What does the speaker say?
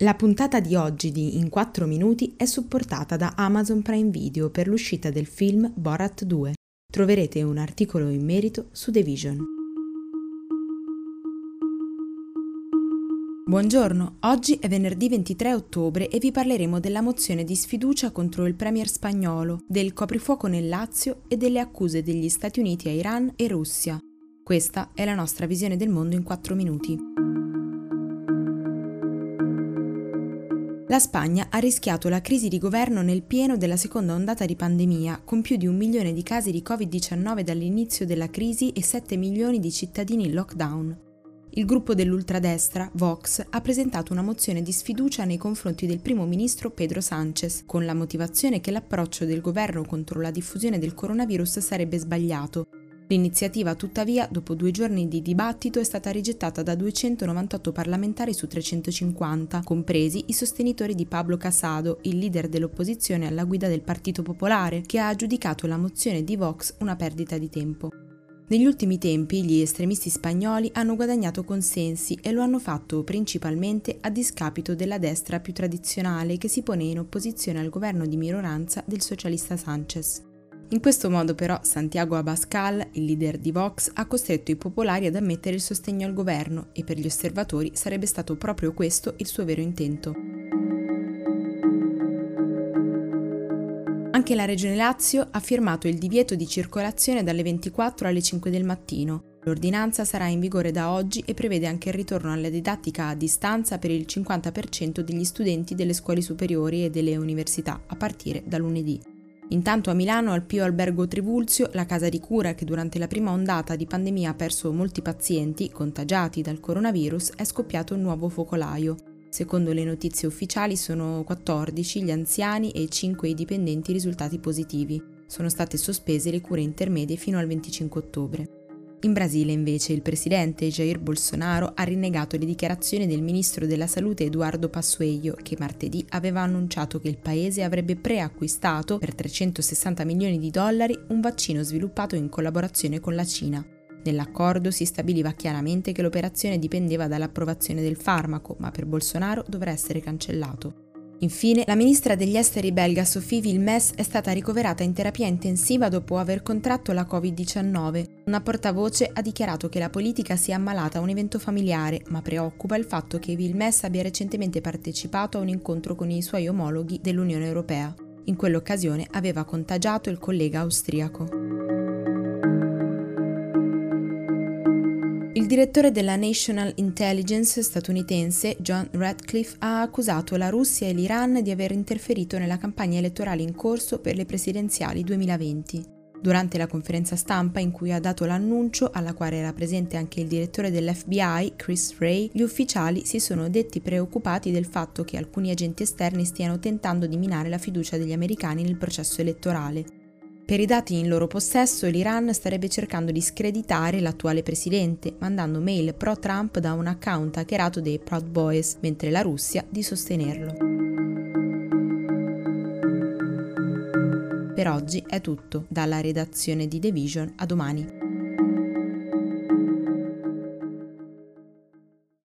La puntata di oggi di In 4 minuti è supportata da Amazon Prime Video per l'uscita del film Borat 2. Troverete un articolo in merito su The Vision. Buongiorno, oggi è venerdì 23 ottobre e vi parleremo della mozione di sfiducia contro il premier spagnolo, del coprifuoco nel Lazio e delle accuse degli Stati Uniti a Iran e Russia. Questa è la nostra visione del mondo in 4 minuti. La Spagna ha rischiato la crisi di governo nel pieno della seconda ondata di pandemia, con più di un milione di casi di Covid-19 dall'inizio della crisi e 7 milioni di cittadini in lockdown. Il gruppo dell'ultradestra, Vox, ha presentato una mozione di sfiducia nei confronti del primo ministro Pedro Sánchez, con la motivazione che l'approccio del governo contro la diffusione del coronavirus sarebbe sbagliato L'iniziativa, tuttavia, dopo due giorni di dibattito, è stata rigettata da 298 parlamentari su 350, compresi i sostenitori di Pablo Casado, il leader dell'opposizione alla guida del Partito Popolare, che ha giudicato la mozione di Vox una perdita di tempo. Negli ultimi tempi gli estremisti spagnoli hanno guadagnato consensi e lo hanno fatto principalmente a discapito della destra più tradizionale che si pone in opposizione al governo di minoranza del socialista Sánchez. In questo modo però Santiago Abascal, il leader di Vox, ha costretto i popolari ad ammettere il sostegno al governo e per gli osservatori sarebbe stato proprio questo il suo vero intento. Anche la Regione Lazio ha firmato il divieto di circolazione dalle 24 alle 5 del mattino. L'ordinanza sarà in vigore da oggi e prevede anche il ritorno alla didattica a distanza per il 50% degli studenti delle scuole superiori e delle università a partire da lunedì. Intanto a Milano, al Pio Albergo Trivulzio, la casa di cura che durante la prima ondata di pandemia ha perso molti pazienti contagiati dal coronavirus, è scoppiato un nuovo focolaio. Secondo le notizie ufficiali sono 14 gli anziani e 5 i dipendenti risultati positivi. Sono state sospese le cure intermedie fino al 25 ottobre. In Brasile invece il presidente Jair Bolsonaro ha rinnegato le dichiarazioni del ministro della salute Eduardo Passueio che martedì aveva annunciato che il paese avrebbe preacquistato per 360 milioni di dollari un vaccino sviluppato in collaborazione con la Cina. Nell'accordo si stabiliva chiaramente che l'operazione dipendeva dall'approvazione del farmaco, ma per Bolsonaro dovrà essere cancellato. Infine, la ministra degli esteri belga Sophie Vilmes è stata ricoverata in terapia intensiva dopo aver contratto la Covid-19. Una portavoce ha dichiarato che la politica si è ammalata a un evento familiare, ma preoccupa il fatto che Vilmes abbia recentemente partecipato a un incontro con i suoi omologhi dell'Unione Europea. In quell'occasione aveva contagiato il collega austriaco. Il direttore della National Intelligence statunitense, John Radcliffe, ha accusato la Russia e l'Iran di aver interferito nella campagna elettorale in corso per le presidenziali 2020. Durante la conferenza stampa in cui ha dato l'annuncio, alla quale era presente anche il direttore dell'FBI, Chris Wray, gli ufficiali si sono detti preoccupati del fatto che alcuni agenti esterni stiano tentando di minare la fiducia degli americani nel processo elettorale. Per i dati in loro possesso, l'Iran starebbe cercando di screditare l'attuale presidente, mandando mail pro-Trump da un account hackerato dei Proud Boys, mentre la Russia di sostenerlo. Per oggi è tutto, dalla redazione di The Vision a domani.